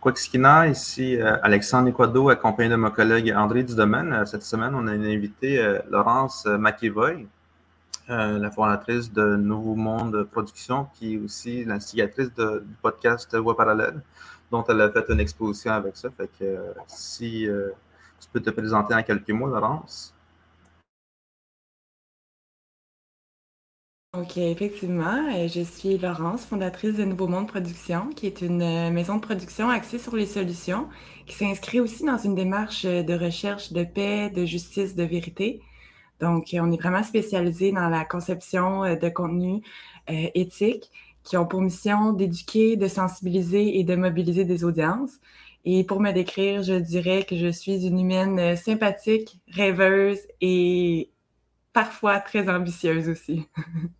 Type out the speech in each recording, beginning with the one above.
Quaxkina, ici Alexandre Equado, accompagné de mon collègue André Dudomaine. Cette semaine, on a une invitée, Laurence McEvoy, la fondatrice de Nouveau Monde Production, qui est aussi l'instigatrice du podcast Voix parallèle, dont elle a fait une exposition avec ça. Fait que si tu peux te présenter en quelques mots, Laurence. Ok, effectivement, euh, je suis Laurence, fondatrice de Nouveau Monde Production, qui est une euh, maison de production axée sur les solutions, qui s'inscrit aussi dans une démarche euh, de recherche de paix, de justice, de vérité. Donc, on est vraiment spécialisé dans la conception de contenus éthiques qui ont pour mission d'éduquer, de sensibiliser et de mobiliser des audiences. Et pour me décrire, je dirais que je suis une humaine sympathique, rêveuse et parfois très ambitieuse aussi.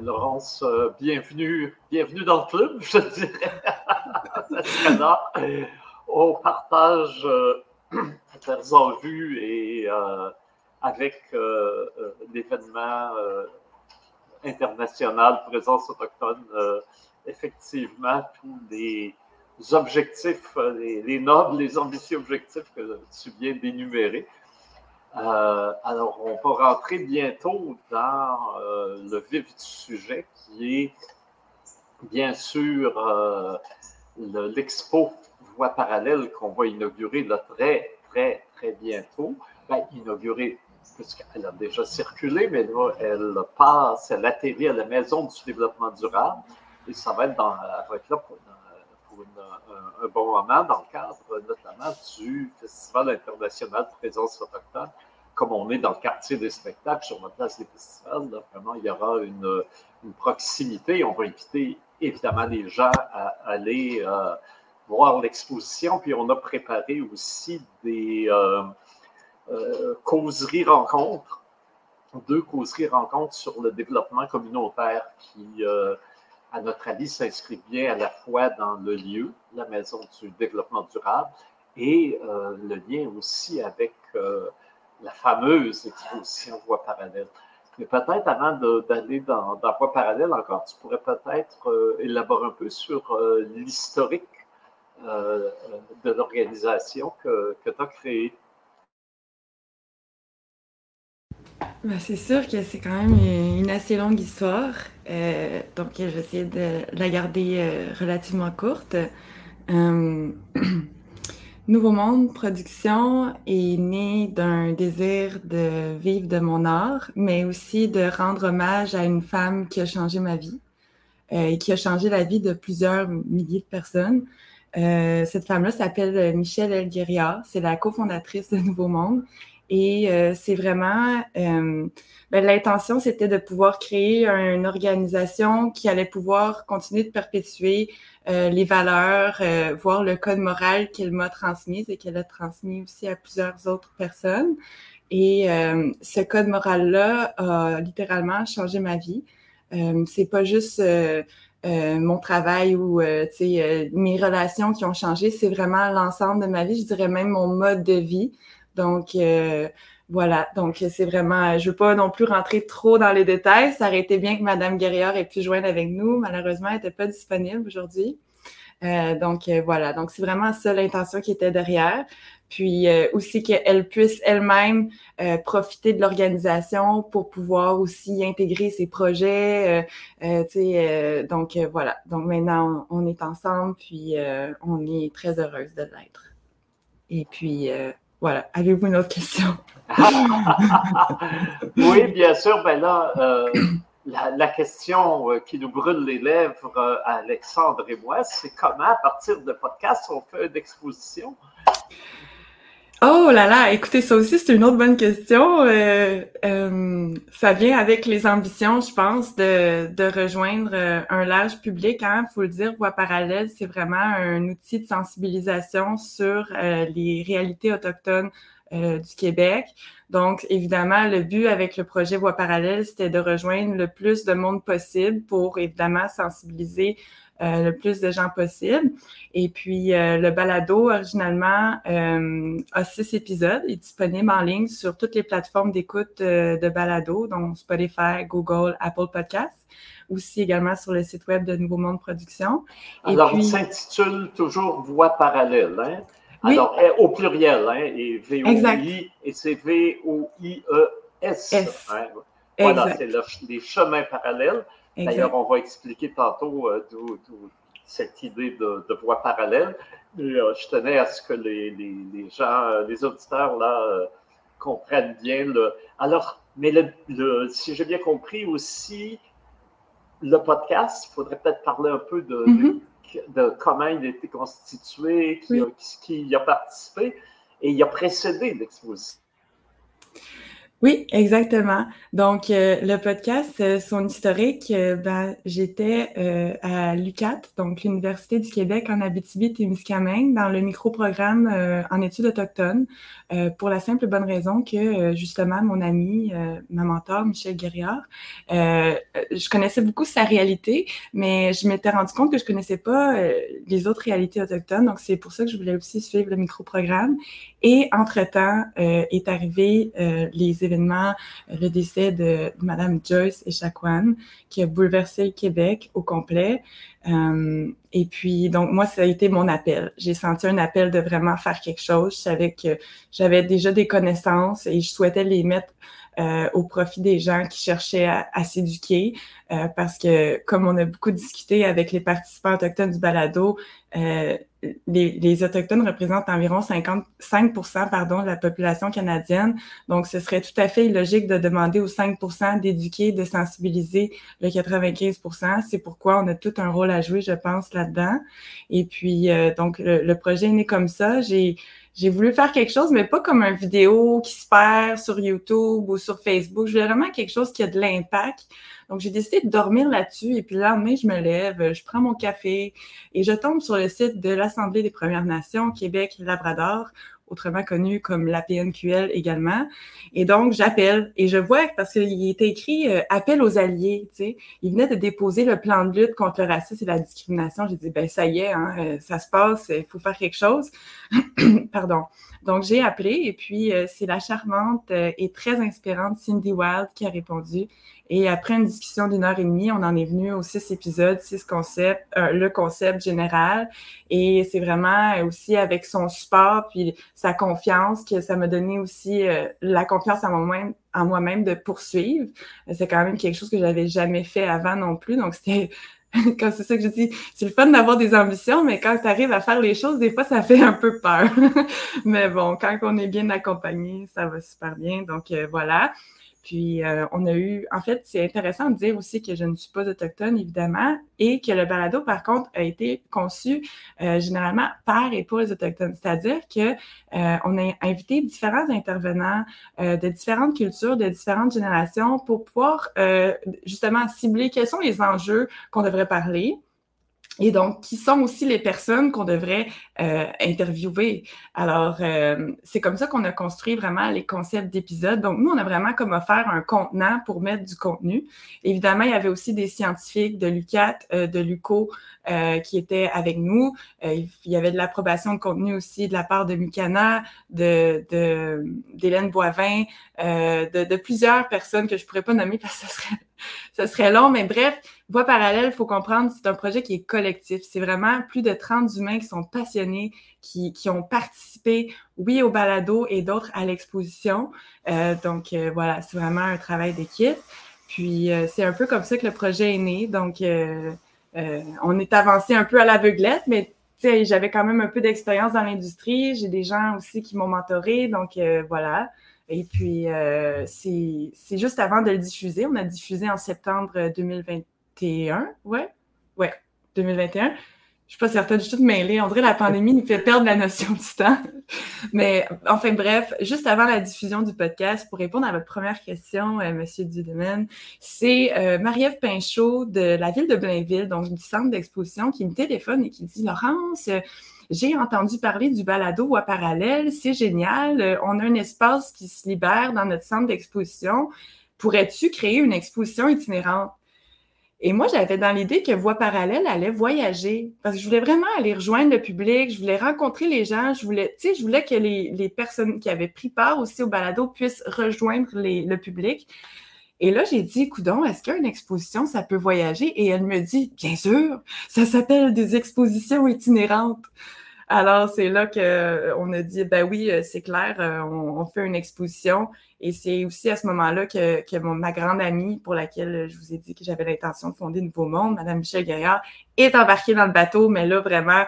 Laurence, euh, bienvenue, bienvenue dans le club, je dirais. On partage euh, en vue et euh, avec euh, euh, l'événement international présence autochtone, effectivement, tous les objectifs, les, nobles, les ambitieux objectifs que tu viens d'énumérer. Euh, alors, on va rentrer bientôt dans euh, le vif du sujet qui est bien sûr euh, l'expo Voie parallèle qu'on va inaugurer très, très, très bientôt. Ben, inaugurer, puisqu'elle a déjà circulé, mais là, elle passe, elle atterrit à la Maison du développement durable et ça va être, dans, elle va être là un, bon moment dans le cadre notamment du Festival international de présence autochtone. Comme on est dans le quartier des spectacles, sur la place des festivals, vraiment, il y aura une, proximité. On va inviter évidemment les gens à aller euh, voir l'exposition. Puis on a préparé aussi des euh, euh, causeries rencontres, deux causeries rencontres sur le développement communautaire qui à notre avis, s'inscrit bien à la fois dans le lieu, la Maison du développement durable, et euh, le lien aussi avec euh, la fameuse exposition Voie parallèle. Mais peut-être avant d'aller dans, dans Voie parallèle encore, tu pourrais peut-être euh, élaborer un peu sur l'historique de l'organisation que, que tu as créée. Ben, c'est sûr que c'est quand même une assez longue histoire. Euh, donc, je vais essayer de la garder euh, relativement courte. Euh, Nouveau Monde Production est né d'un désir de vivre de mon art, mais aussi de rendre hommage à une femme qui a changé ma vie et qui a changé la vie de plusieurs milliers de personnes. cette femme-là s'appelle Michelle Elgueria. C'est la cofondatrice de Nouveau Monde. Et euh, c'est vraiment, euh, ben, l'intention, c'était de pouvoir créer une organisation qui allait pouvoir continuer de perpétuer euh, les valeurs, voir le code moral qu'elle m'a transmis et qu'elle a transmis aussi à plusieurs autres personnes. Et ce code moral-là a littéralement changé ma vie. c'est pas juste mon travail ou mes relations qui ont changé, c'est vraiment l'ensemble de ma vie, je dirais même mon mode de vie. Donc, euh, voilà. Donc, c'est vraiment, je veux pas non plus rentrer trop dans les détails. Ça aurait été bien que Madame Guerrière ait pu joindre avec nous. Malheureusement, elle n'était pas disponible aujourd'hui. Euh, donc, euh, voilà. Donc, c'est vraiment ça l'intention qui était derrière. Puis aussi qu'elle puisse elle-même profiter de l'organisation pour pouvoir aussi intégrer ses projets. donc, voilà. Donc, maintenant, on est ensemble, puis on est très heureuse de l'être. Et puis, voilà. Avez-vous une autre question? oui, bien sûr. Ben là, euh, la, question euh, qui nous brûle les lèvres euh, à Alexandre et moi, c'est comment, à partir de podcast, on fait une exposition? Oh là là, écoutez, ça aussi, c'est une autre bonne question. Euh, euh, ça vient avec les ambitions, je pense, de, rejoindre euh, un large public. Hein, faut le dire, Voix parallèle, c'est vraiment un outil de sensibilisation sur les réalités autochtones du Québec. Donc, évidemment, le but avec le projet Voix parallèle, c'était de rejoindre le plus de monde possible pour, évidemment, sensibiliser le plus de gens possible. Et puis, euh, le balado, originalement, euh, a six épisodes. Il est disponible en ligne sur toutes les plateformes d'écoute de balado, dont Spotify, Google, Apple Podcasts, aussi également sur le site web de Nouveau Monde Production. Alors, il s'intitule toujours Voix parallèle, hein? Alors, eh, au pluriel, hein, et V-O-I, et c'est V-O-I-E-S. Hein? Voilà, c'est les chemins parallèles. D'ailleurs, on va expliquer tantôt euh, d'où cette idée de, voie parallèle. Euh, je tenais à ce que les, gens, euh, les auditeurs, là, comprennent bien le. Alors, mais le, si j'ai bien compris aussi, le podcast, il faudrait peut-être parler un peu de, mm-hmm. comment il a été constitué, qui, qui y a participé, et il a précédé l'exposition. Oui, exactement. Donc, euh, le podcast, euh, son historique, euh, ben, j'étais à l'UCAT, donc l'Université du Québec en Abitibi-Témiscamingue, dans le micro-programme en études autochtones, pour la simple bonne raison que, justement, mon ami, ma mentor, Michel Guerriard, je connaissais beaucoup sa réalité, mais je m'étais rendu compte que je connaissais pas les autres réalités autochtones, donc c'est pour ça que je voulais aussi suivre le micro-programme. Et entre-temps, est arrivé les événements euh, le décès de Madame Joyce Echaquan, qui a bouleversé le Québec au complet. Euh, et puis, donc, moi, ça a été mon appel. J'ai senti un appel de vraiment faire quelque chose. Je savais que j'avais déjà des connaissances et je souhaitais les mettre euh, au profit des gens qui cherchaient à, s'éduquer, euh, parce que comme on a beaucoup discuté avec les participants autochtones du balado, euh, les, Autochtones représentent environ 55% pardon, de la population canadienne. Donc, ce serait tout à fait illogique de demander aux 5% d'éduquer, de sensibiliser le 95% C'est pourquoi on a tout un rôle à jouer, je pense, là-dedans. Et puis, donc, le, le, projet est né comme ça. J'ai j'ai voulu faire quelque chose, mais pas comme une vidéo qui se perd sur YouTube ou sur Facebook. Je voulais vraiment quelque chose qui a de l'impact. Donc, j'ai décidé de dormir là-dessus. Et puis le lendemain, je me lève, je prends mon café et je tombe sur le site de l'Assemblée des Premières Nations Québec-Labrador autrement connu comme la PNQL également. Et donc, j'appelle et je vois, parce qu'il était écrit euh, appel aux alliés, tu sais. Il venait de déposer le plan de lutte contre le racisme et la discrimination. J'ai dit, ben ça y est, hein, euh, ça se passe, il faut faire quelque chose. Pardon. Donc, j'ai appelé et puis euh, c'est la charmante et très inspirante Cindy Wild qui a répondu. Et après une discussion d'une heure et demie, on en est venu aux six épisodes, six concepts, euh, le concept général. Et c'est vraiment aussi avec son support puis sa confiance que ça m'a donné aussi euh, la confiance en moi-même en moi-même de poursuivre. C'est quand même quelque chose que j'avais jamais fait avant non plus. Donc, c'était quand c'est ça que je dis, c'est le fun d'avoir des ambitions, mais quand tu arrives à faire les choses, des fois, ça fait un peu peur. mais bon, quand on est bien accompagné, ça va super bien. Donc, euh, voilà. Puis, euh, on a eu, en fait, c'est intéressant de dire aussi que je ne suis pas autochtone, évidemment, et que le balado, par contre, a été conçu euh, généralement par et pour les autochtones. C'est-à-dire que euh, a invité différents intervenants de différentes cultures, de différentes générations pour pouvoir justement cibler quels sont les enjeux qu'on devrait parler, et donc qui sont aussi les personnes qu'on devrait euh, interviewer. Alors, euh, c'est comme ça qu'on a construit vraiment les concepts d'épisodes. Donc, nous, on a vraiment comme offert un contenant pour mettre du contenu. Évidemment, il y avait aussi des scientifiques de l'UCAT, euh, de l'UCO qui étaient avec nous. il y avait de l'approbation de contenu aussi de la part de Mikana, de, d'Hélène Boivin, de, de plusieurs personnes que je pourrais pas nommer parce que ce serait ce serait long, mais bref, Voix parallèle, il faut comprendre, c'est un projet qui est collectif. C'est vraiment plus de 30 humains qui sont passionnés, qui, qui ont participé, oui, au balado et d'autres à l'exposition. Euh, donc euh, voilà, c'est vraiment un travail d'équipe. Puis euh, c'est un peu comme ça que le projet est né. Donc on est avancé un peu à l'aveuglette, mais j'avais quand même un peu d'expérience dans l'industrie. J'ai des gens aussi qui m'ont mentoré. Donc voilà. Et puis, euh, c'est juste avant de le diffuser. On a diffusé en septembre 2021. Ouais, ouais, 2021. je suis pas certaine, je suis toute mêlée. On dirait la pandémie nous fait perdre la notion du temps. Mais enfin bref, juste avant la diffusion du podcast, pour répondre à votre première question, euh, Monsieur c'est euh, Marie-Ève Pinchot de la ville de Blainville, donc du centre d'exposition, qui me téléphone et qui dit Laurence, j'ai entendu parler du balado à parallèle, c'est génial. Euh, on a un espace qui se libère dans notre centre d'exposition. Pourrais-tu créer une exposition itinérante? Et moi, j'avais dans l'idée que Voix parallèle allait voyager parce que je voulais vraiment aller rejoindre le public, je voulais rencontrer les gens, je voulais, tu sais, je voulais que les, personnes qui avaient pris part aussi au balado puissent rejoindre le public. Et là, j'ai dit, coudon, est-ce qu'une exposition, ça peut voyager? Et elle me dit, bien sûr, ça s'appelle des expositions itinérantes. Alors, c'est là qu'on euh, a dit, ben oui, euh, c'est clair, euh, on, fait une exposition. Et c'est aussi à ce moment-là que, que ma grande amie, pour laquelle je vous ai dit que j'avais l'intention de fonder Nouveau Monde, Madame Michel Guerriard, est embarquée dans le bateau, mais là, vraiment,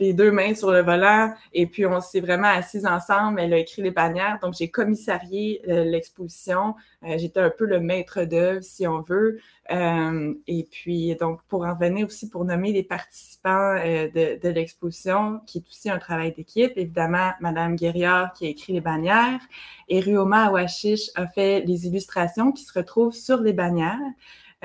les deux mains sur le volant. Et puis, on s'est vraiment assis ensemble. Elle a écrit les bannières. Donc, j'ai commissarié euh, l'exposition. Euh, j'étais un peu le maître d'œuvre, si on veut. Euh, et puis, donc, pour en venir aussi, pour nommer les participants de, l'exposition, qui est aussi un travail d'équipe, évidemment, Madame Guerriard qui a écrit les bannières et Ruoma Awashish a fait les illustrations qui se retrouvent sur les bannières.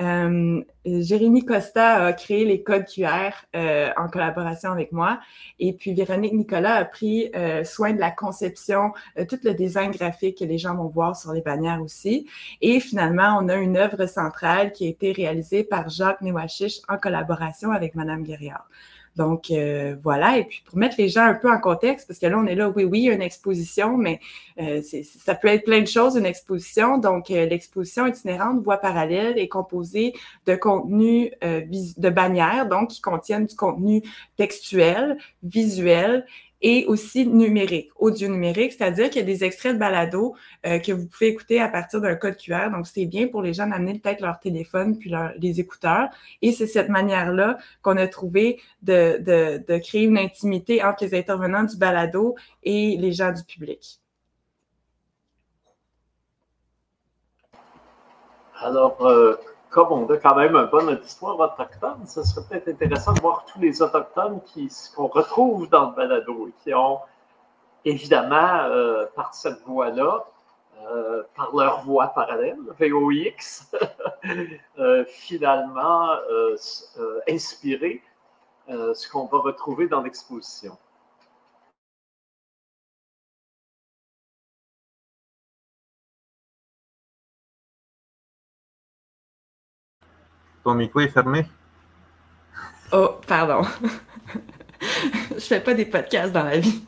Euh, Jérémy Costa a créé les codes QR euh, en collaboration avec moi. Et puis Véronique Nicolas a pris euh, soin de la conception, tout le design graphique que les gens vont voir sur les bannières aussi. Et finalement, on a une œuvre centrale qui a été réalisée par Jacques Newachiche en collaboration avec Madame Guerriard. Donc, euh, voilà. Et puis, pour mettre les gens un peu en contexte, parce que là, on est là, oui, oui, une exposition, mais euh, ça peut être plein de choses, une exposition. Donc, euh, l'exposition itinérante Voix parallèle est composée de contenus de bannières, donc qui contiennent du contenu textuel, visuel et aussi numérique, audio numérique, c'est-à-dire qu'il y a des extraits de balado euh, que vous pouvez écouter à partir d'un code QR. Donc, c'est bien pour les gens d'amener peut-être leur téléphone puis leur, les écouteurs. Et c'est cette manière-là qu'on a trouvé de, de, de, créer une intimité entre les intervenants du balado et les gens du public. Alors, euh, comme on a quand même un bon auditoire autochtone, ce serait peut-être intéressant de voir tous les Autochtones qu'on retrouve dans le balado et qui ont évidemment, euh, par cette voie-là, euh, par leur voie parallèle, VOX, euh, finalement inspiré ce qu'on va retrouver dans l'exposition. Ton micro est fermé. Oh, pardon. je fais pas des podcasts dans la vie.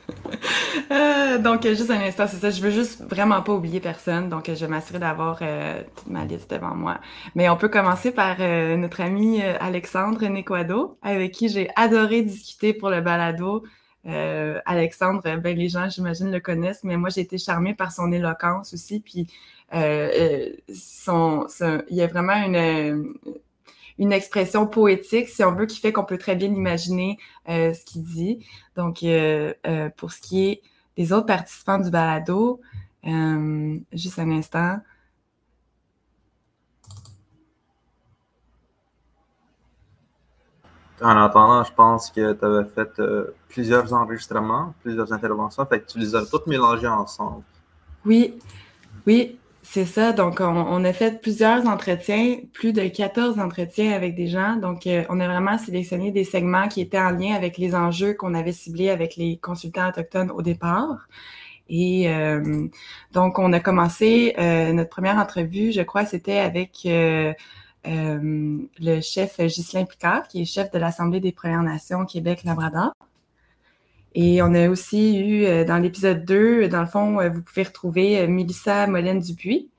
Euh, donc, juste un instant, c'est ça. Je veux juste vraiment pas oublier personne. Donc, je m'assurer d'avoir euh, toute ma liste devant moi. Mais on peut commencer par euh, notre ami Alexandre Nequado, avec qui j'ai adoré discuter pour le balado. Alexandre, ben, les gens, j'imagine, le connaissent, mais moi, j'ai été charmée par son éloquence aussi. Puis, il y a vraiment une une expression poétique, si on veut, qui fait qu'on peut très bien imaginer euh, ce qu'il dit. Donc, euh, euh, pour ce qui est des autres participants du balado, juste un instant. En attendant, je pense que tu avais fait plusieurs enregistrements, plusieurs interventions, fait que tu les as toutes mélangées ensemble. Oui, oui, c'est ça. Donc, on, a fait plusieurs entretiens, plus de 14 entretiens avec des gens. Donc, euh, on a vraiment sélectionné des segments qui étaient en lien avec les enjeux qu'on avait ciblés avec les consultants autochtones au départ. Et euh, donc, on a commencé euh, notre première entrevue, je crois, c'était avec le chef Ghislain Picard, qui est chef de l'Assemblée des Premières Nations Québec-Labrador. Et on a aussi eu euh, dans l'épisode 2, dans le fond, euh, vous pouvez retrouver euh, Mélissa Molène Dupuis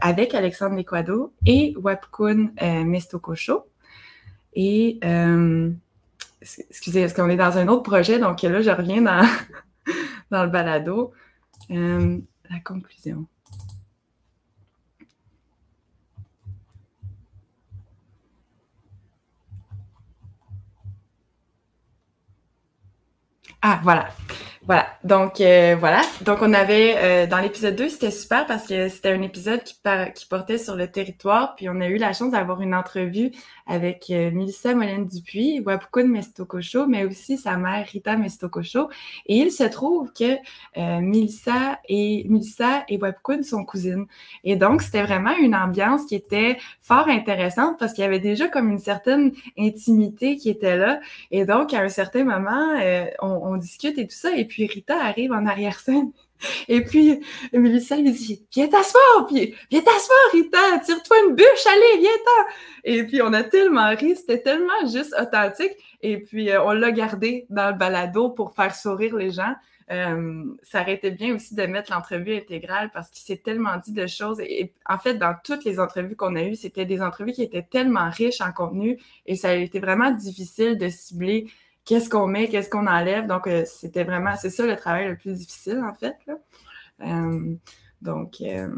avec Alexandre Lequado et Wapkun Mestokocho. Et excusez, est-ce qu'on est dans un autre projet? Donc là, je reviens dans, dans le balado. la conclusion. Ah, voilà. Voilà, donc euh, voilà. Donc on avait euh, dans l'épisode 2, c'était super parce que c'était un épisode qui, qui portait sur le territoire, puis on a eu la chance d'avoir une entrevue avec euh, Melissa Molène Dupuis, Wapukun Mestokosho, mais aussi sa mère Rita Mestokosho. Et il se trouve que euh, Melissa et Melissa et Wapukun sont cousines. Et donc c'était vraiment une ambiance qui était fort intéressante parce qu'il y avait déjà comme une certaine intimité qui était là. Et donc à un certain moment, on, on discute et tout ça. Et puis puis Rita arrive en arrière-scène. Et puis, Mélissa lui dit Viens t'asseoir, puis viens t'asseoir, Rita, tire-toi une bûche, allez, viens-t'en. Et puis, on a tellement ri, c'était tellement juste authentique. Et puis, euh, on l'a gardé dans le balado pour faire sourire les gens. Euh, ça aurait été bien aussi de mettre l'entrevue intégrale parce qu'il s'est tellement dit de choses. Et, en fait, dans toutes les entrevues qu'on a eues, c'était des entrevues qui étaient tellement riches en contenu et ça a été vraiment difficile de cibler qu'est-ce qu'on met, qu'est-ce qu'on enlève. Donc, euh, c'était vraiment, c'est ça le travail le plus difficile, en fait. Euh, donc, euh,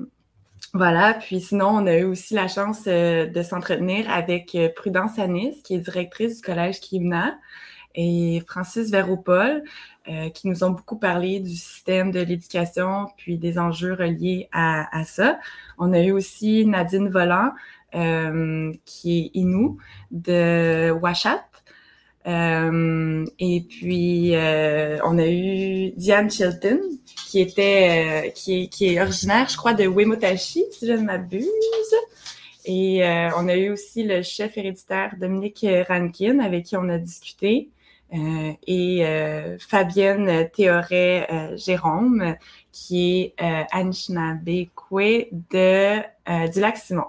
voilà. Puis sinon, on a eu aussi la chance de s'entretenir avec Prudence Anis, qui est directrice du collège Kivna, et Francis Véropol, qui nous ont beaucoup parlé du système de l'éducation, puis des enjeux reliés à, à, ça. On a eu aussi Nadine Volant, qui est Inou, de Washat, euh, et puis, euh, on a eu Diane Chilton, qui était, euh, qui, est, qui est originaire, je crois, de Wemotashi, si je ne m'abuse. Et on a eu aussi le chef héréditaire Dominique Rankin, avec qui on a discuté. et Fabienne Théoret-Jérôme, qui est Anishinaabe de du lac Simon.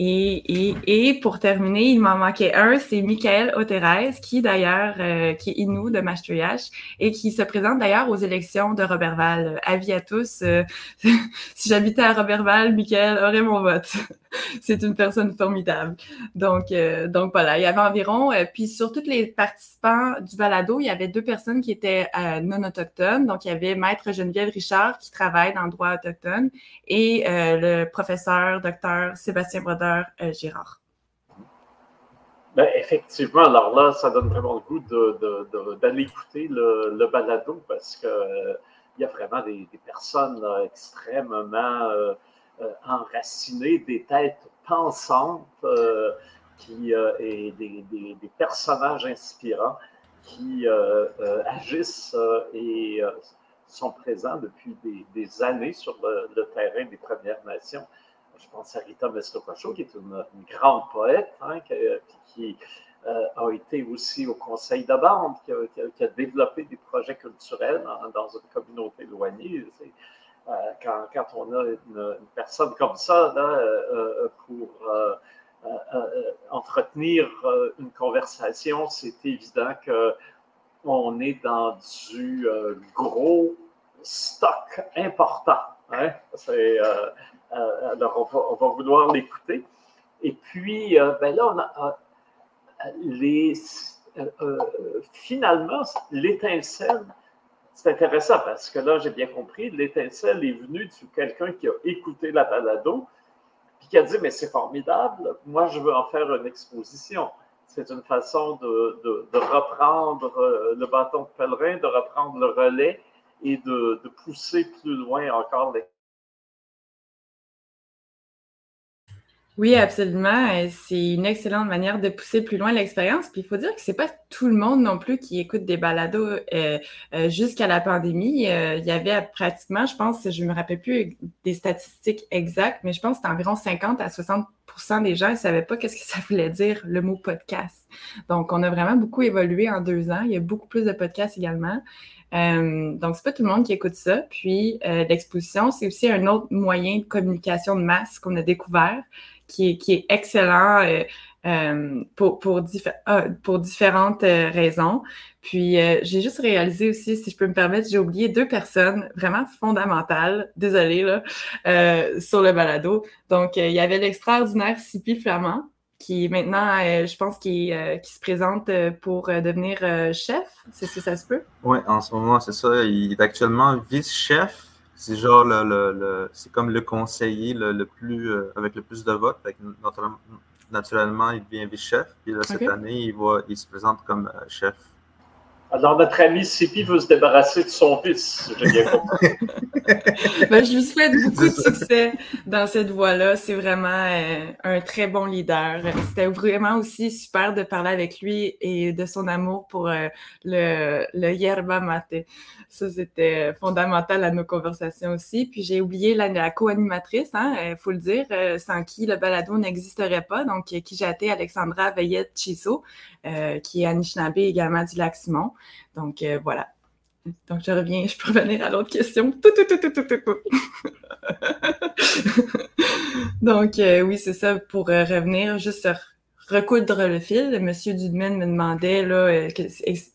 Et, et, et pour terminer, il m'en manquait un, c'est Michael Oterez, qui d'ailleurs, euh, qui est Inou de Maastricht et qui se présente d'ailleurs aux élections de Robertval. Avis à tous, euh, si j'habitais à Robertval, Michael aurait mon vote. c'est une personne formidable. Donc, euh, donc voilà, il y avait environ, puis sur tous les participants du balado, il y avait deux personnes qui étaient non autochtones. Donc, il y avait Maître Geneviève Richard qui travaille dans le droit autochtone et le professeur, docteur Sébastien Brodeur euh, Gérard. Ben, effectivement, alors là, ça donne vraiment le goût d'aller écouter le, balado parce qu'il euh, y a vraiment des, personnes extrêmement euh, enracinées, des têtes pensantes qui, et des, personnages inspirants qui agissent et sont présents depuis des, années sur le, terrain des Premières Nations je pense à Rita Mestopacho, qui est une, grande poète, hein, qui, euh, a été aussi au Conseil de bande, qui, a, développé des projets culturels dans, une communauté éloignée. Euh, quand, on a une, personne comme ça euh, pour entretenir une conversation, c'est évident qu'on est dans du gros stock important. Hein. Euh, alors, on va, vouloir l'écouter. Et puis, euh, ben là, on a euh, finalement, l'étincelle, c'est intéressant parce que là, j'ai bien compris, l'étincelle est venue de quelqu'un qui a écouté la balado, puis qui a dit, mais c'est formidable, moi, je veux en faire une exposition. C'est une façon de, reprendre le bâton de pèlerin, de reprendre le relais et de, de pousser plus loin encore Oui, absolument. C'est une excellente manière de pousser plus loin l'expérience. Puis il faut dire que c'est pas tout le monde non plus qui écoute des balados euh, euh, jusqu'à la pandémie. Euh, il y avait pratiquement, je pense, je me rappelle plus des statistiques exactes, mais je pense que c'était environ 50 à 60% des gens ne savaient pas qu'est-ce que ça voulait dire le mot podcast. Donc, on a vraiment beaucoup évolué en deux ans. Il y a beaucoup plus de podcasts également. Euh, donc, c'est pas tout le monde qui écoute ça. Puis, l'exposition, c'est aussi un autre moyen de communication de masse qu'on a découvert qui est, excellent euh, euh pour, pour, ah, différentes euh, raisons. Puis j'ai juste réalisé aussi, si je peux me permettre, j'ai oublié deux personnes vraiment fondamentales, désolée, là, sur le balado. Donc, il y avait l'extraordinaire Sipi Flamand, qui maintenant, je pense, qui, qui se présente pour devenir chef. C'est ce que ça se peut? Oui, en ce moment, c'est ça. Il est actuellement vice-chef c'est genre le, c'est comme le conseiller le, plus euh, avec le plus de votes. naturellement, il devient vice-chef. Puis là, cette année, il, va, il se présente comme euh, chef. Alors, notre ami Sipi veut se débarrasser de son fils, j'ai bien compris. ben, je lui souhaite beaucoup de succès dans cette voie-là. C'est vraiment euh, un très bon leader. C'était vraiment aussi super de parler avec lui et de son amour pour euh, le, le yerba mate. Ça, c'était fondamental à nos conversations aussi. Puis j'ai oublié la, co-animatrice, il hein, faut le dire, euh, sans qui le balado n'existerait pas. Donc, qui été Alexandra Veillette-Chisso, qui est Anishinaabe également du Lac-Simon. Donc, euh, voilà. Donc, je reviens, je peux revenir à l'autre question. Donc, euh, oui, c'est ça. Pour euh, revenir, juste recoudre le fil, Monsieur Dudman me demandait là,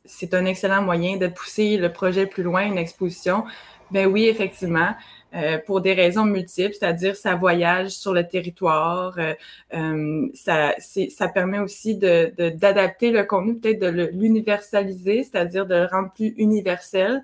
c'est un excellent moyen de pousser le projet plus loin, une exposition. Ben oui, effectivement. Euh, pour des raisons multiples, c'est-à-dire ça voyage sur le territoire, euh, euh ça, permet aussi d'adapter de, le contenu, peut-être de l'universaliser, c'est-à-dire de le rendre plus universel.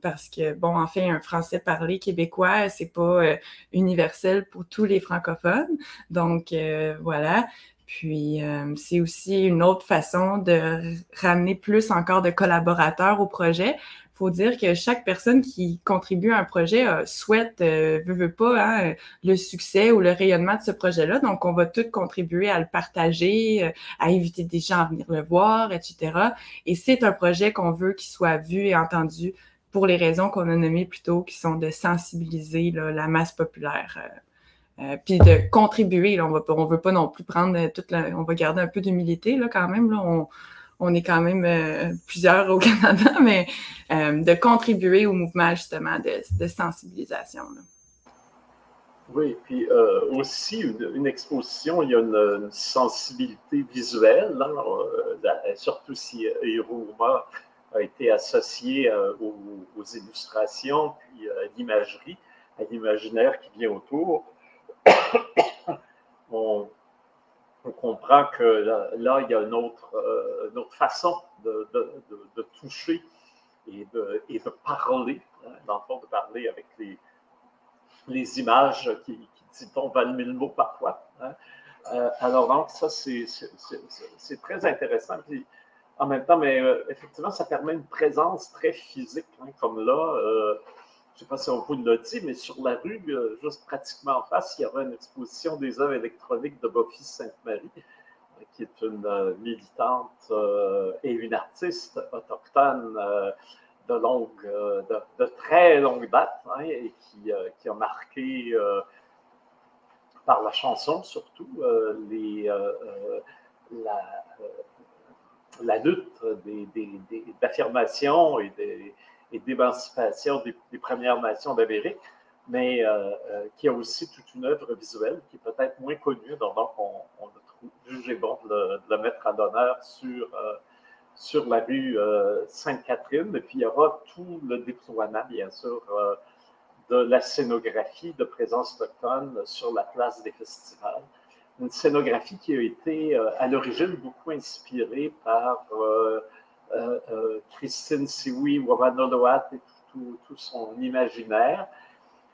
Parce que, bon, en fait, un français parlé québécois, c'est pas universel pour tous les francophones. Donc, voilà. Puis, c'est aussi une autre façon de ramener plus encore de collaborateurs au projet faut dire que chaque personne qui contribue à un projet euh, souhaite, euh, veut, pas, hein, le succès ou le rayonnement de ce projet-là. Donc, on va tous contribuer à le partager, euh, à inviter des gens à venir le voir, etc. Et c'est un projet qu'on veut qu'il soit vu et entendu pour les raisons qu'on a nommées plus tôt, qui sont de sensibiliser la masse populaire. Euh, puis de contribuer. On on veut pas non plus prendre toute la, on va garder un peu d'humilité là quand même. On est quand même euh, plusieurs au Canada, mais euh, de contribuer au mouvement justement de, sensibilisation. Oui, puis euh, aussi une, exposition, il y a une, sensibilité visuelle, hein, surtout si Iruma a été associé aux, illustrations, puis à l'imagerie, à l'imaginaire qui vient autour. on comprend que là, il y a une autre, euh, autre façon de, de, toucher et de, et parler, hein, dans le fond, de parler avec les, les images qui, qui dit-on, valent mille mots parfois. Hein. Euh, alors, donc, ça, c'est très intéressant. Puis, en même temps, mais euh, effectivement, ça permet une présence très physique, hein, comme là je ne sais pas si on vous l'a dit, mais sur la rue, euh, juste pratiquement en face, il y aura une exposition des œuvres électroniques de Buffy Sainte-Marie, euh, qui est une euh, militante et une artiste autochtone de, longue, de, très longue date, hein, et qui, a marqué par la chanson surtout la, lutte d'affirmation et des et d'émancipation des, Premières Nations d'Amérique, mais euh, euh, qui a aussi toute une œuvre visuelle qui est peut-être moins connue, donc on, on a jugé bon de, le mettre à l'honneur sur, euh, sur la rue Sainte-Catherine. Et puis il y aura tout le déploiement, bien sûr, de la scénographie de présence autochtone sur la place des festivals. Une scénographie qui a été à l'origine beaucoup inspirée par Christine Siwi, Wawanoloat et tout, son imaginaire.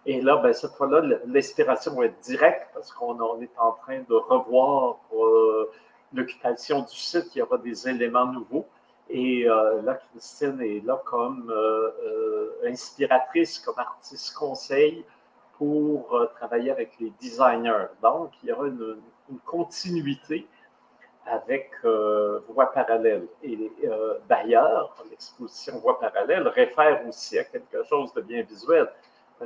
Et là, ben, cette fois-là, l'inspiration va être directe parce qu'on est en train de revoir euh, l'occupation du site. Il y aura des éléments nouveaux. Et là, Christine est là comme inspiratrice, comme artiste conseil pour travailler avec les designers. Donc, il y aura une continuité avec euh, Voix parallèle. Et euh, d'ailleurs, l'exposition Voix parallèle réfère aussi à quelque chose de bien visuel.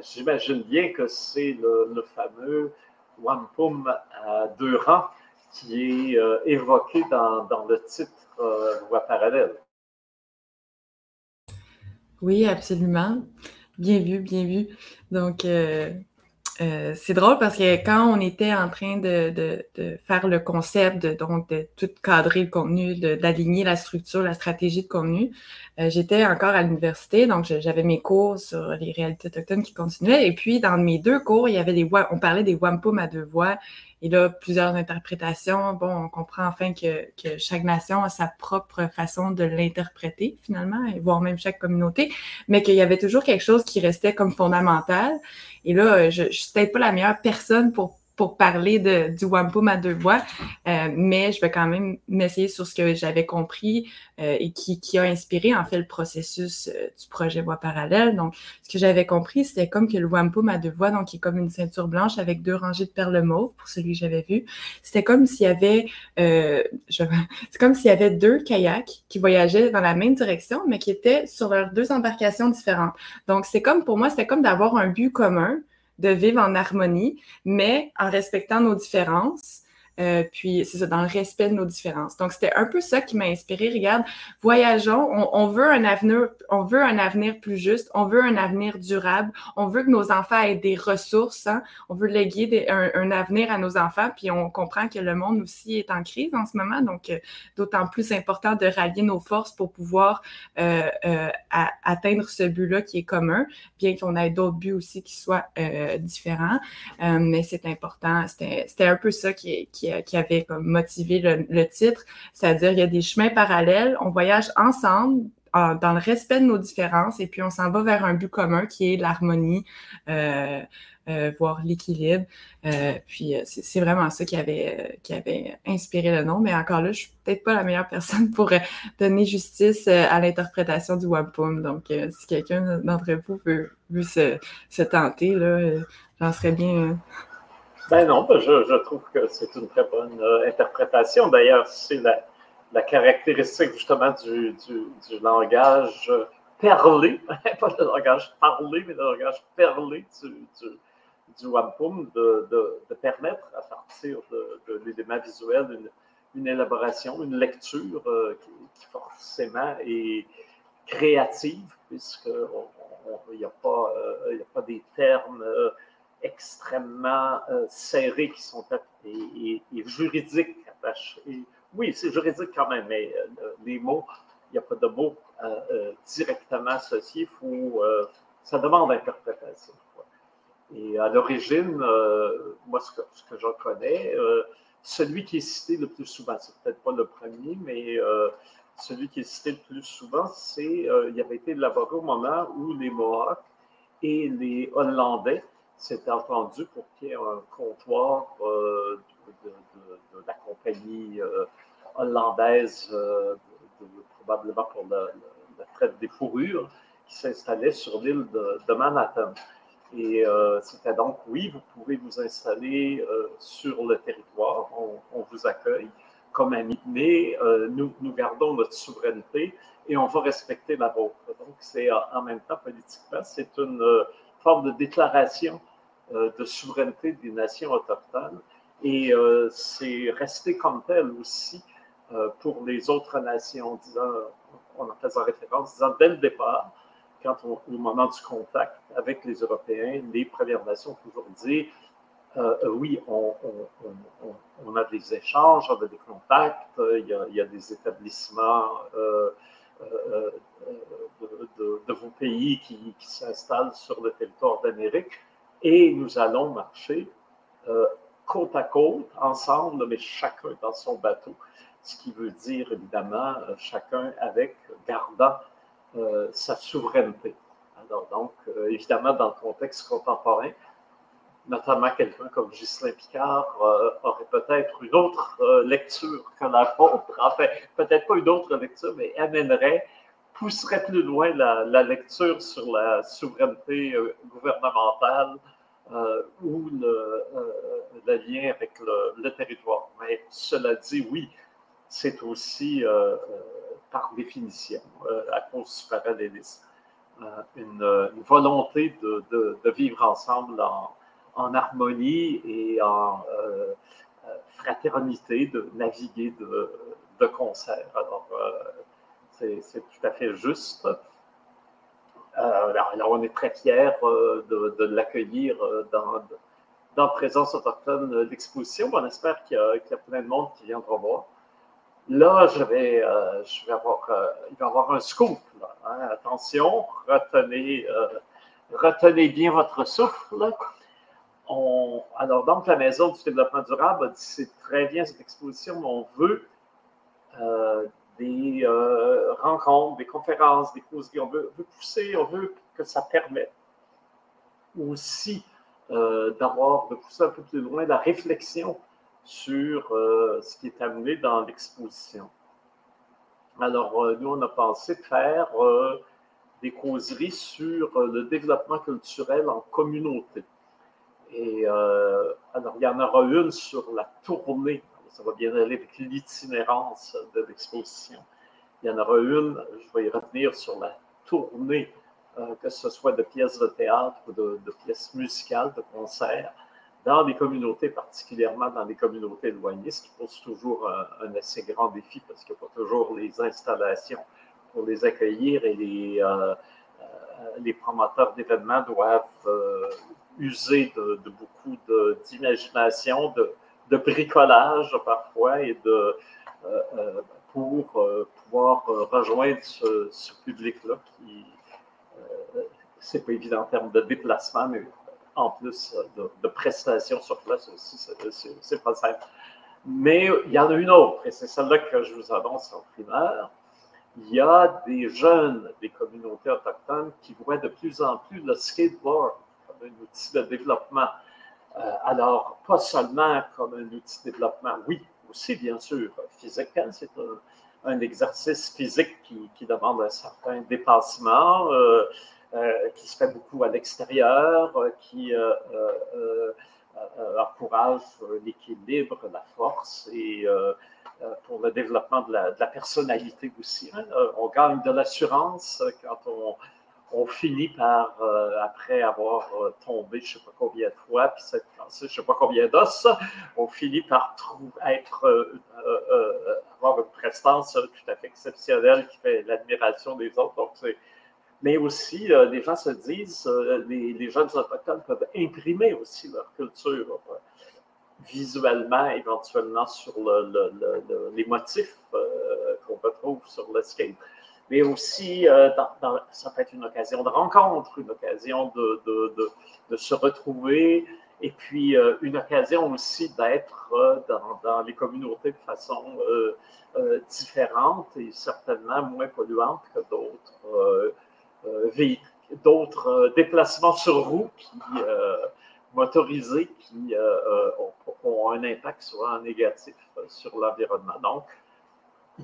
J'imagine bien que c'est le, fameux Wampum à deux rangs qui est euh, évoqué dans, dans, le titre Voix parallèle. Oui, absolument. Bien vu, bien vu. Donc, euh, c'est drôle parce que quand on était en train de, faire le concept, de, donc de tout cadrer le contenu, d'aligner la structure, la stratégie de contenu, euh, j'étais encore à l'université, donc j'avais mes cours sur les réalités autochtones qui continuaient. Et puis, dans mes deux cours, il y avait des on parlait des wampum à deux voix. Et là, plusieurs interprétations. Bon, on comprend enfin que, que chaque nation a sa propre façon de l'interpréter, finalement, et voire même chaque communauté, mais qu'il y avait toujours quelque chose qui restait comme fondamental. Et là, je ne suis peut-être pas la meilleure personne pour pour parler de, du wampum à deux voix, euh, mais je vais quand même m'essayer sur ce que j'avais compris euh, et qui, qui, a inspiré en fait le processus euh, du projet Voix parallèle. Donc, ce que j'avais compris, c'était comme que le wampum à deux voix, donc qui est comme une ceinture blanche avec deux rangées de perles mauves, pour celui que j'avais vu. C'était comme s'il y avait, c'est comme s'il y avait deux kayaks qui voyageaient dans la même direction, mais qui étaient sur leurs deux embarcations différentes. Donc, c'est comme pour moi, c'était comme d'avoir un but commun de vivre en harmonie, mais en respectant nos différences euh, puis c'est ça, dans le respect de nos différences. Donc, c'était un peu ça qui m'a inspiré. Regarde, voyageons, on, veut un avenir, on veut un avenir plus juste, on veut un avenir durable, on veut que nos enfants aient des ressources, hein? on veut léguer un, avenir à nos enfants, puis on comprend que le monde aussi est en crise en ce moment, donc euh, d'autant plus important de rallier nos forces pour pouvoir euh, atteindre ce but-là qui est commun, bien qu'on ait d'autres buts aussi qui soient différents. mais c'est important, c'était un peu ça qui, qui qui, avait motivé le, titre, c'est-à-dire il y a des chemins parallèles, on voyage ensemble dans le respect de nos différences et puis on s'en va vers un but commun qui est l'harmonie, euh, euh, voire l'équilibre. puis c'est vraiment ça qui avait, qui avait inspiré le nom, mais encore là, je suis peut-être pas la meilleure personne pour donner justice à l'interprétation du wampum. Donc, si quelqu'un d'entre vous veut, veut se, se, tenter, là, j'en serais bien ben non, ben je, trouve que c'est une très bonne euh, interprétation. D'ailleurs, c'est la, caractéristique justement du, langage perlé, pas le langage parlé, mais le langage perlé du, wampum, de, permettre à partir de, l'élément visuel une, élaboration, une lecture euh, qui, forcément est créative, puisqu'il n'y euh, a pas des termes extrêmement euh, serrés qui sont et, juridiques. Oui, c'est juridique quand même, mais euh, les mots, il n'y a pas de mots euh, directement associés. Faut, ça demande interprétation. Et à l'origine, moi, ce que, ce j'en connais, celui qui est cité le plus souvent, c'est peut-être pas le premier, mais celui qui est cité le plus souvent, c'est il avait été élaboré au moment où les Mohawks et les Hollandais s'était entendu pour qu'il y ait un comptoir euh, de, la compagnie euh, hollandaise, euh, probablement pour la, traite des fourrures, qui s'installait sur l'île de, Manhattan. Et c'était donc, oui, vous pouvez vous installer sur le territoire, on, vous accueille comme amis, mais nous, gardons notre souveraineté et on va respecter la vôtre. Donc, c'est en même temps, politiquement, c'est une forme de déclaration euh, de souveraineté des nations autochtones. Et euh, c'est resté comme tel aussi euh, pour les autres nations, disant, en faisant référence, disant dès le départ, quand au moment du contact avec les Européens, les Premières Nations ont toujours dit oui, on, a des échanges, on a des contacts, il y a, des établissements de, vos pays qui s'installent sur le territoire d'Amérique et nous allons marcher euh, côte à côte, ensemble, mais chacun dans son bateau, ce qui veut dire évidemment euh, chacun avec, gardant euh, sa souveraineté. Alors donc, évidemment, dans le contexte contemporain, notamment quelqu'un comme Ghislain Picard aurait peut-être une autre lecture que la vôtre, enfin, peut-être pas une autre lecture, mais amènerait pousserait plus loin la, lecture sur la souveraineté euh, gouvernementale euh, ou le, euh, lien avec le, territoire. Mais cela dit, oui, c'est aussi, par définition, à cause du parallélisme, une, volonté de, vivre ensemble en, en, harmonie et en fraternité, de naviguer de, de concert. Alors, c'est tout à fait juste. Euh, alors, on est très fiers euh, de, l'accueillir euh, dans, dans Présence autochtone l'exposition. On espère qu'il y, a plein de monde qui viendra voir. Là, je vais, je vais avoir, il va y avoir un scoop. Hein. Attention, retenez, retenez bien votre souffle. Alors, donc, la Maison du développement durable a dit c'est très bien cette exposition, mais on veut des euh, rencontres, des conférences, des causeries. On veut, pousser, on veut que ça permette aussi d'avoir, de pousser un peu plus loin la réflexion sur ce qui est amené dans l'exposition. Alors, nous, on a pensé faire des causeries sur le développement culturel en communauté. Et alors, il y en aura une sur la tournée ça va bien aller avec l'itinérance de l'exposition. Il y en aura une, je vais y revenir sur la tournée, euh, que ce soit de pièces de théâtre ou de, pièces musicales, de concerts, dans des communautés, particulièrement dans des communautés éloignées, ce qui pose toujours un, assez grand défi parce qu'il n'y a pas toujours les installations pour les accueillir et les, euh, euh, les promoteurs d'événements doivent user de, de beaucoup d'imagination, de, de bricolage parfois et de, euh, euh, pour euh, pouvoir rejoindre ce, public-là qui, c'est pas évident en termes de déplacement, mais en plus de, prestations sur place aussi, c'est pas simple. Mais il y en a une autre, et c'est celle-là que je vous annonce en primaire. Il y a des jeunes des communautés autochtones qui voient de plus en plus le skateboard comme un outil de développement. Euh, alors, pas seulement comme un outil de développement, oui, aussi bien sûr physique, hein, c'est un, exercice physique qui, demande un certain dépassement, euh, euh, qui se fait beaucoup à l'extérieur, qui encourage l'équilibre, la force et pour le développement de la, personnalité aussi. Hein. On gagne de l'assurance quand on on finit par, euh, après avoir euh, tombé je ne sais pas combien de fois, puis cette je ne sais pas combien d'os, on finit par être, euh, avoir une prestance tout à fait exceptionnelle qui fait l'admiration des autres. Donc, mais aussi, les gens se disent, les, jeunes autochtones peuvent imprimer aussi leur culture visuellement, éventuellement sur les motifs qu'on retrouve sur le skate mais aussi euh, ça peut être une occasion de rencontre, une occasion de, se retrouver, et puis euh, une occasion aussi d'être euh, dans, les communautés de façon différente et certainement moins polluante que d'autres d'autres déplacements sur roue motorisés qui ont, ont, un impact souvent négatif sur l'environnement. Donc,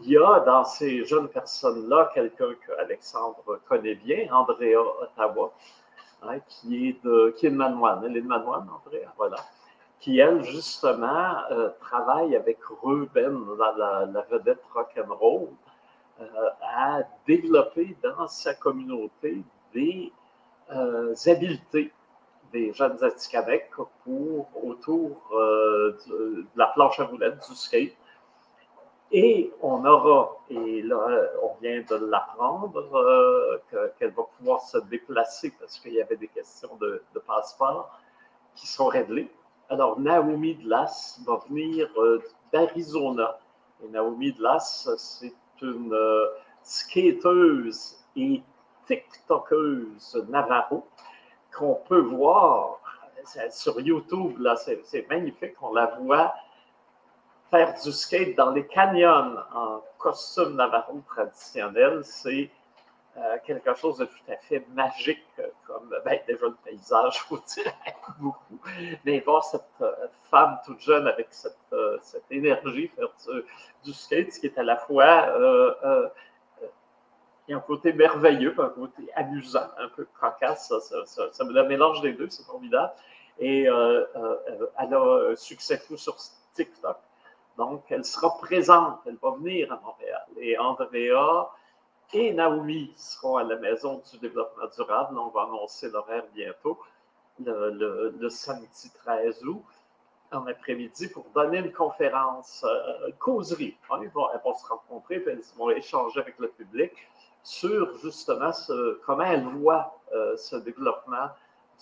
il y a dans ces jeunes personnes-là quelqu'un que Alexandre connaît bien, Andrea Ottawa, hein, qui, est de, qui est de Manoine. Elle est de Manoine, Andrea, voilà. Qui, elle, justement, euh, travaille avec Ruben, la, la, vedette rock'n'roll, euh, à développer dans sa communauté des euh, habiletés des jeunes Atikamekw pour autour de, de, la planche à roulettes, du skate, et on aura, et là, on vient de l'apprendre, euh, qu'elle va pouvoir se déplacer parce qu'il y avait des questions de, passeport qui sont réglées. Alors, Naomi Dlas va venir euh, d'Arizona. Et Naomi Dlas, c'est une euh, skateuse et TikTokeuse Navarro qu'on peut voir sur YouTube. Là, c'est magnifique. On la voit faire du skate dans les canyons en costume navajo traditionnel, c'est euh, quelque chose de tout à fait magique, comme ben, déjà le paysage, je vous dirais beaucoup. Mais voir cette euh, femme toute jeune avec cette, euh, énergie faire du, skate, ce qui est à la fois a un côté merveilleux, un côté amusant, un peu cocasse, ça, ça, ça, mélange des deux, c'est formidable. Et elle a un succès fou sur TikTok. Donc, elle sera présente, elle va venir à Montréal. Et Andrea et Naomi seront à la Maison du développement durable. On va annoncer l'horaire bientôt, le, samedi 13 août, en après-midi, pour donner une conférence, euh, causerie. Ils vont, se rencontrer, puis elles vont échanger avec le public sur justement comment elles voient euh, ce développement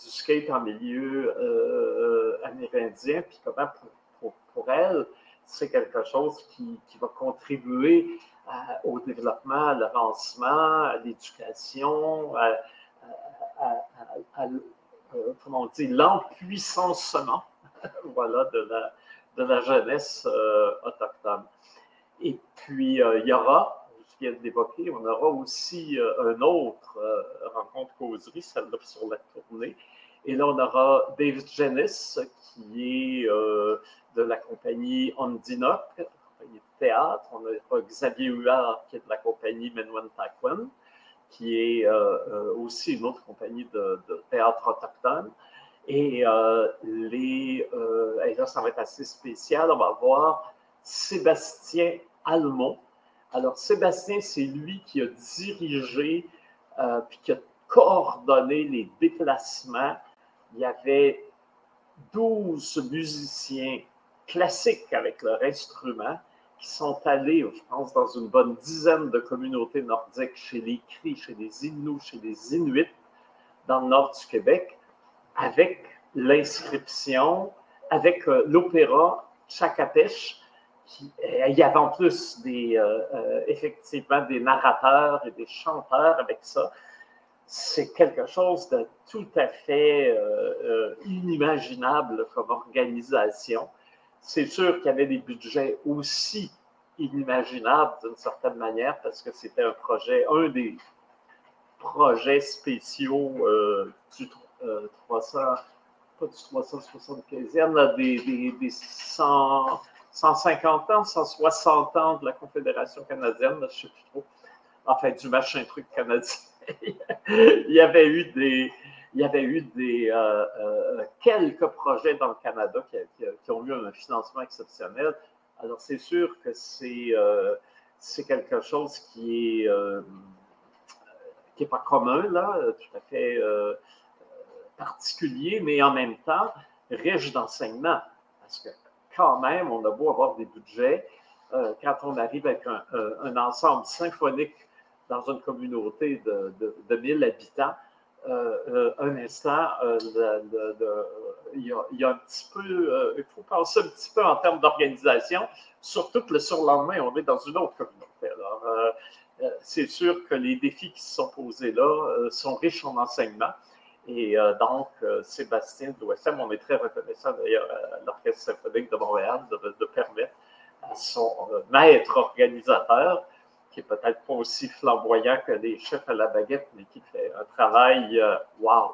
du skate en milieu euh, amérindien, puis comment pour, pour elles, c'est quelque chose qui, va contribuer au développement, à l'avancement, à l'éducation, à, euh, comment on dit, l'empuissancement voilà, de, la, de la jeunesse euh, autochtone. Et puis, euh, il y aura, je viens de l'évoquer, on aura aussi un autre rencontre causerie, celle-là sur la tournée. Et là, on aura David Jennis, qui est de la compagnie Ondinoc, compagnie de théâtre. On aura Xavier Huard, qui est de la compagnie Menwen Taquan, qui est aussi une autre compagnie de, théâtre autochtone. Et, là, ça va être assez spécial. On va voir Sébastien Almont. Alors, Sébastien, c'est lui qui a dirigé euh, puis qui a coordonné les déplacements. Il y avait 12 musiciens classiques avec leur instrument qui sont allés, je pense, dans une bonne dizaine de communautés nordiques, chez les Cris, chez les Inuits, chez les Inuits, dans le nord du Québec, avec l'inscription, avec euh, l'opéra Chakapèche, euh, il y avait en plus euh, effectivement des narrateurs et des chanteurs avec ça. C'est quelque chose de tout à fait inimaginable comme organisation. C'est sûr qu'il y avait des budgets aussi inimaginables d'une certaine manière parce que c'était un projet, un des projets spéciaux du 300, pas du 375e, des, des, des 100 150 ans, 160 ans de la Confédération canadienne, je ne sais plus trop, enfin du machin truc canadien. il y avait eu des, il y avait eu des, euh, euh, quelques projets dans le Canada qui, ont eu un financement exceptionnel. Alors, c'est sûr que c'est euh, quelque chose qui est, qui est pas commun, là, tout à fait particulier, mais en même temps riche d'enseignement. Parce que quand même, on a beau avoir des budgets, quand on arrive avec un, ensemble symphonique dans une communauté de, de, 1000 habitants, euh, euh, un instant, il, y a, un petit peu, il faut penser un petit peu en termes d'organisation, surtout que le surlendemain, on est dans une autre communauté. Alors, c'est sûr que les défis qui se sont posés là sont riches en enseignement. Et euh, donc, euh, Sébastien de l'OSM, on est très reconnaissant d'ailleurs à l'Orchestre symphonique de Montréal de, permettre à son euh, maître organisateur, qui est peut-être pas aussi flamboyant que les chefs à la baguette, mais qui fait un travail, wow,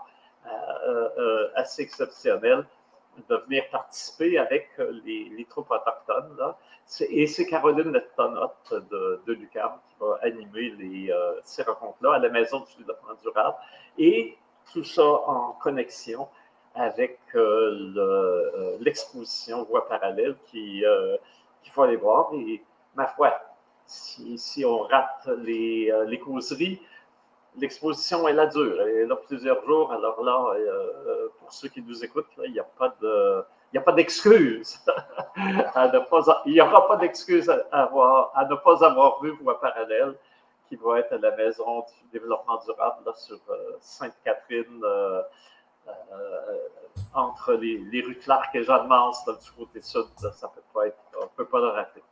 assez exceptionnel, de venir participer avec les, troupes autochtones. Et c'est Caroline Lettonotte de, de l'UQAM qui va animer ces rencontres-là à la Maison du développement durable. Et tout ça en connexion avec euh, euh, l'exposition Voix parallèle euh, qu'il faut aller voir. Et ma foi, si, on rate les, les causeries, l'exposition est là dure. Elle est là plusieurs jours. Alors là, pour ceux qui nous écoutent, il n'y a pas. Il n'y d'excuse il n'y aura pas d'excuse à, ne pas avoir vu Voix parallèle qui va être à la Maison du développement durable sur euh, Sainte-Catherine, euh, euh, entre les, rues Clark et Jeanne-Mance, du côté sud. Ça peut pas être, on ne peut pas le rater.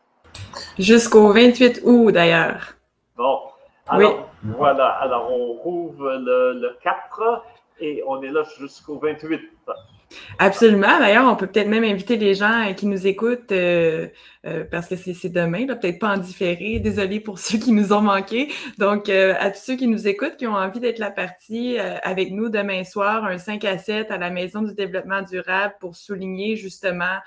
Jusqu'au 28 août, d'ailleurs. Bon. Alors, voilà. Alors, on rouvre le, le 4 et on est là jusqu'au 28. Absolument. D'ailleurs, on peut peut-être même inviter les gens euh, qui nous écoutent euh, euh, parce que c'est demain, peut-être pas en différé. Désolée pour ceux qui nous ont manqué. Donc, à tous ceux qui nous écoutent, qui ont envie d'être la partie avec nous demain soir, un 5 à 7 à la Maison du développement durable pour souligner justement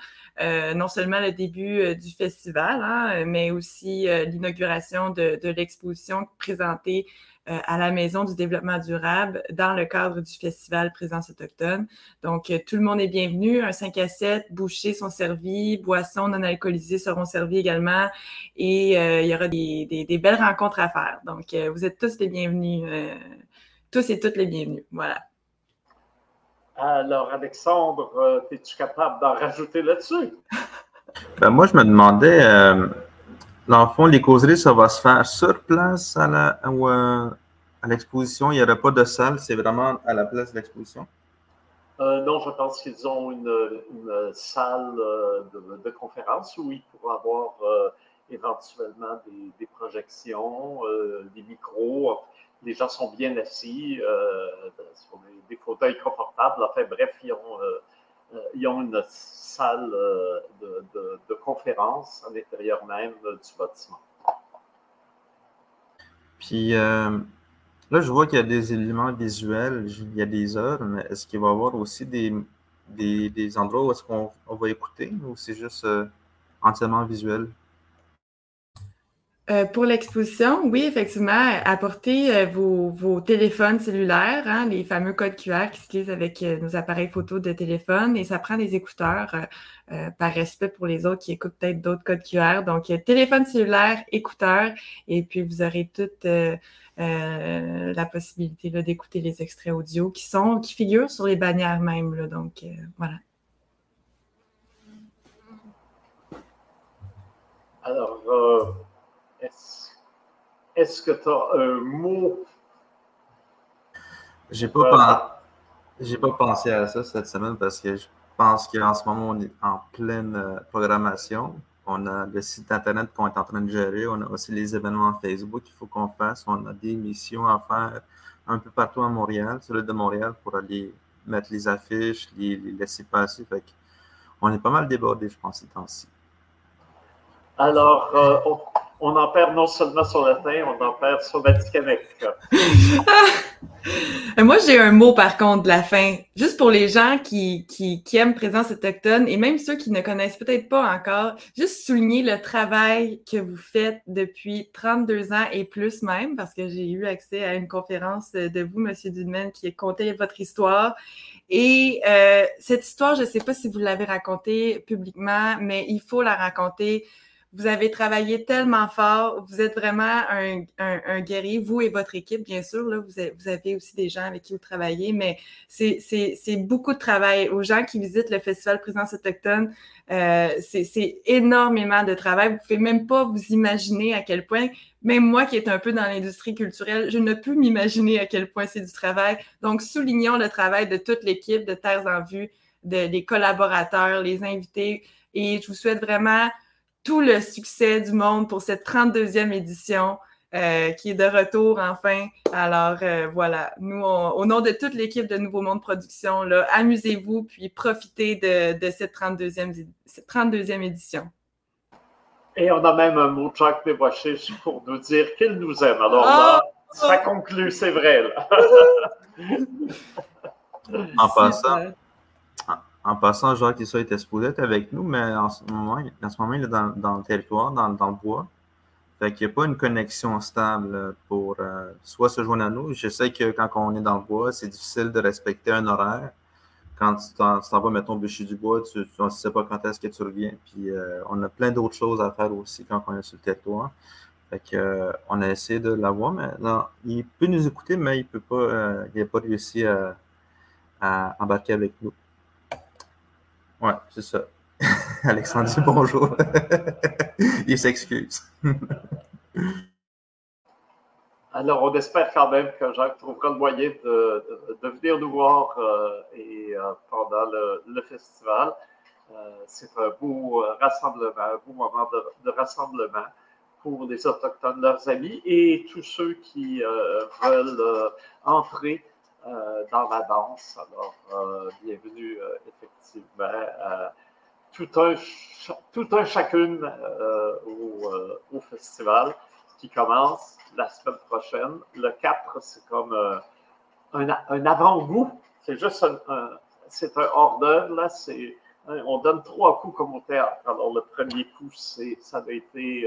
non seulement le début du festival, hein, mais aussi l'inauguration de, de l'exposition présentée euh, à la Maison du développement durable dans le cadre du festival Présence autochtone. Donc, euh, tout le monde est bienvenu. Un 5 à 7, bouchées sont servis, boissons non alcoolisées seront servies également et euh, il y aura des, des, belles rencontres à faire. Donc, vous êtes tous les bienvenus, tous et toutes les bienvenus. Voilà. Alors, Alexandre, es-tu capable d'en rajouter là-dessus? Ben, moi, je me demandais, dans le fond, les causeries, ça va se faire sur place à euh, l'exposition. Il n'y aura pas de salle, c'est vraiment à la place de l'exposition. Euh, non, je pense qu'ils ont une, salle euh, de, conférence où ils pourront avoir éventuellement des, projections, des micros. Les gens sont bien assis, sur des, fauteuils confortables. Enfin, bref, ils ont, ils ont une salle euh, de, conférence à l'intérieur même du bâtiment. Puis, euh, Là, je vois qu'il y a des éléments visuels, il y a des heures, mais est-ce qu'il va y avoir aussi des, endroits où est-ce qu'on va écouter ou c'est juste euh, entièrement visuel? Euh, pour l'exposition, oui, effectivement, apportez euh, vos, téléphones cellulaires, hein, les fameux codes QR qui se lisent avec nos appareils photo de téléphone, et ça prend des écouteurs par respect pour les autres qui écoutent peut-être d'autres codes QR. Donc, téléphone cellulaire, écouteurs, et puis vous aurez toutes euh, la possibilité d'écouter les extraits audio qui sont qui figurent sur les bannières même. Donc, euh, voilà. Alors, euh, est-ce que tu as un mot? J'ai pas, j'ai pas pensé à ça cette semaine parce que je pense qu'en ce moment, on est en pleine programmation. On a le site Internet qu'on est en train de gérer. On a aussi les événements Facebook qu'il faut qu'on fasse. On a des missions à faire un peu partout à Montréal, sur l'île de Montréal, pour aller mettre les affiches, les, laisser passer. on est pas mal débordé, je pense, ces temps-ci. Alors, euh, on en perd non seulement sur le latin, on en perd sur Vaticanec. Moi, j'ai un mot par contre de la fin, juste pour les gens qui, aiment Présence autochtone et même ceux qui ne connaissent peut-être pas encore, juste souligner le travail que vous faites depuis 32 ans et plus même, parce que j'ai eu accès à une conférence de vous, Monsieur Dudman, qui conté votre histoire. Et euh, cette histoire, je ne sais pas si vous l'avez racontée publiquement, mais il faut la raconter vous avez travaillé tellement fort. Vous êtes vraiment un, un, guerrier, vous et votre équipe, bien sûr. Là, vous, avez, vous avez aussi des gens avec qui vous travaillez, mais c'est beaucoup de travail. Aux gens qui visitent le Festival Présence autochtone, euh, c'est énormément de travail. Vous pouvez même pas vous imaginer à quel point, même moi qui est un peu dans l'industrie culturelle, je ne peux m'imaginer à quel point c'est du travail. Donc, soulignons le travail de toute l'équipe de Terres en Vue, de, des collaborateurs, les invités. Et je vous souhaite vraiment tout le succès du monde pour cette 32e édition euh, qui est de retour enfin. Alors euh, voilà, nous, au nom de toute l'équipe de Nouveau Monde Production, amusez-vous puis profitez de, cette 32e, cette 32e édition. Et on a même un mot de Jacques pour nous dire qu'il nous aime. Alors là, ah! ça conclut, c'est vrai. en passant, en passant, Jacques Issa était supposé être avec nous, mais en ce moment, en ce moment il est dans, le territoire, dans, le bois. Fait qu'il n'y a pas une connexion stable pour euh, soit se joindre à nous. Je sais que quand on est dans le bois, c'est difficile de respecter un horaire. Quand tu t'en, vas, mettons, bûcher du bois, tu ne sais pas quand est-ce que tu reviens. Puis euh, on a plein d'autres choses à faire aussi quand on est sur le territoire. Fait que, euh, on a essayé de l'avoir, mais non, il peut nous écouter, mais il peut pas, il n'a pas réussi à embarquer avec nous. Ouais, c'est ça. Alexandre bonjour. Il s'excuse. Alors, on espère quand même que Jacques trouvera le moyen de, venir nous voir euh, et, euh, pendant le, festival. Euh, c'est un beau rassemblement, un beau moment de, rassemblement pour les Autochtones, leurs amis et tous ceux qui veulent entrer dans la danse. Alors, euh, bienvenue euh, effectivement tout un, tout un chacune au, festival qui commence la semaine prochaine. Le 4, c'est comme un, un avant-goût. C'est juste un, c'est un hors d'œuvre, là. C'est, on donne trois coups comme au théâtre. Alors, le premier coup, c'est, ça avait été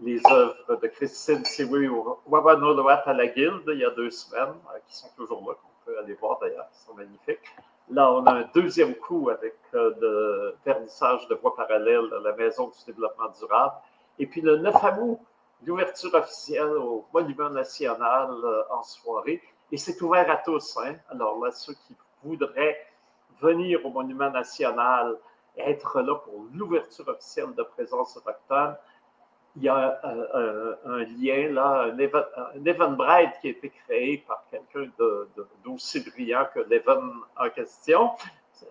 les œuvres de Christine Siwi Wawanoloat à la Guilde il y a deux semaines, euh, qui sont toujours là, qu'on peut aller voir d'ailleurs, qui sont magnifiques. Là, on a un deuxième coup avec euh, le vernissage de voies parallèles à la Maison du développement durable. Et puis le 9 août, l'ouverture officielle au Monument national euh, en soirée. Et c'est ouvert à tous. Hein? Alors là, ceux qui voudraient venir au Monument national, être là pour l'ouverture officielle de présence autochtone, il y a un, lien là, un, Eventbrite qui a été créé par quelqu'un d'aussi brillant que l'Even en question.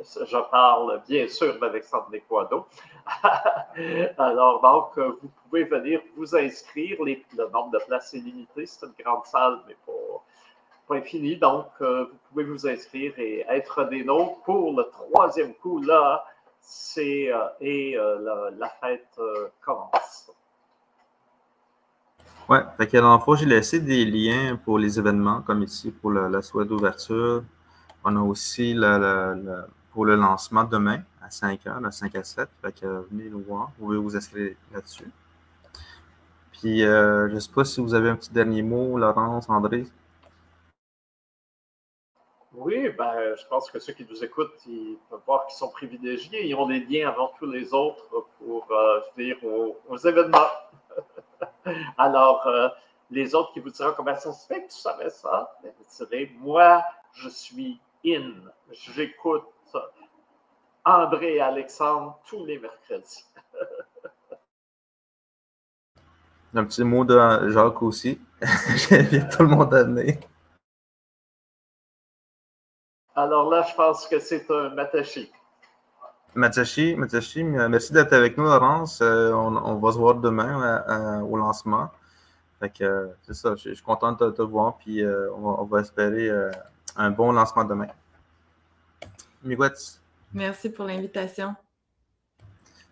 Je parle bien sûr d'Alexandre Nequado. Alors, donc, vous pouvez venir vous inscrire. le nombre de places est limité. C'est une grande salle, mais pas, infini. Donc, vous pouvez vous inscrire et être des nôtres pour le troisième coup là. C'est, euh, et euh, la, fête euh, commence. Ouais, fait que dans le fond, j'ai laissé des liens pour les événements, comme ici pour la soirée d'ouverture. On a aussi pour le lancement demain à 5 h, à 5 à 7. Fait que venez nous voir, vous pouvez vous inscrire là-dessus. Puis, euh, je ne sais pas si vous avez un petit dernier mot, Laurence, André. Oui, ben, je pense que ceux qui nous écoutent, ils peuvent voir qu'ils sont privilégiés. Ils ont des liens avant tous les autres pour euh, venir aux, événements. Alors, euh, les autres qui vous diront comment ça se fait que tu savais ça, ben, vous direz, moi, je suis in. J'écoute André et Alexandre tous les mercredis. Un petit mot de Jacques aussi. J'invite tout le monde à venir. Alors là, je pense que c'est un Matashi. Matashi, Matashi, merci d'être avec nous, Laurence. Euh, on, va se voir demain euh, au lancement. Fait que c'est ça, je, suis content de te, voir, puis euh, on, va, espérer un bon lancement demain. Miigwetz. Merci pour l'invitation.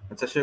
Matashi.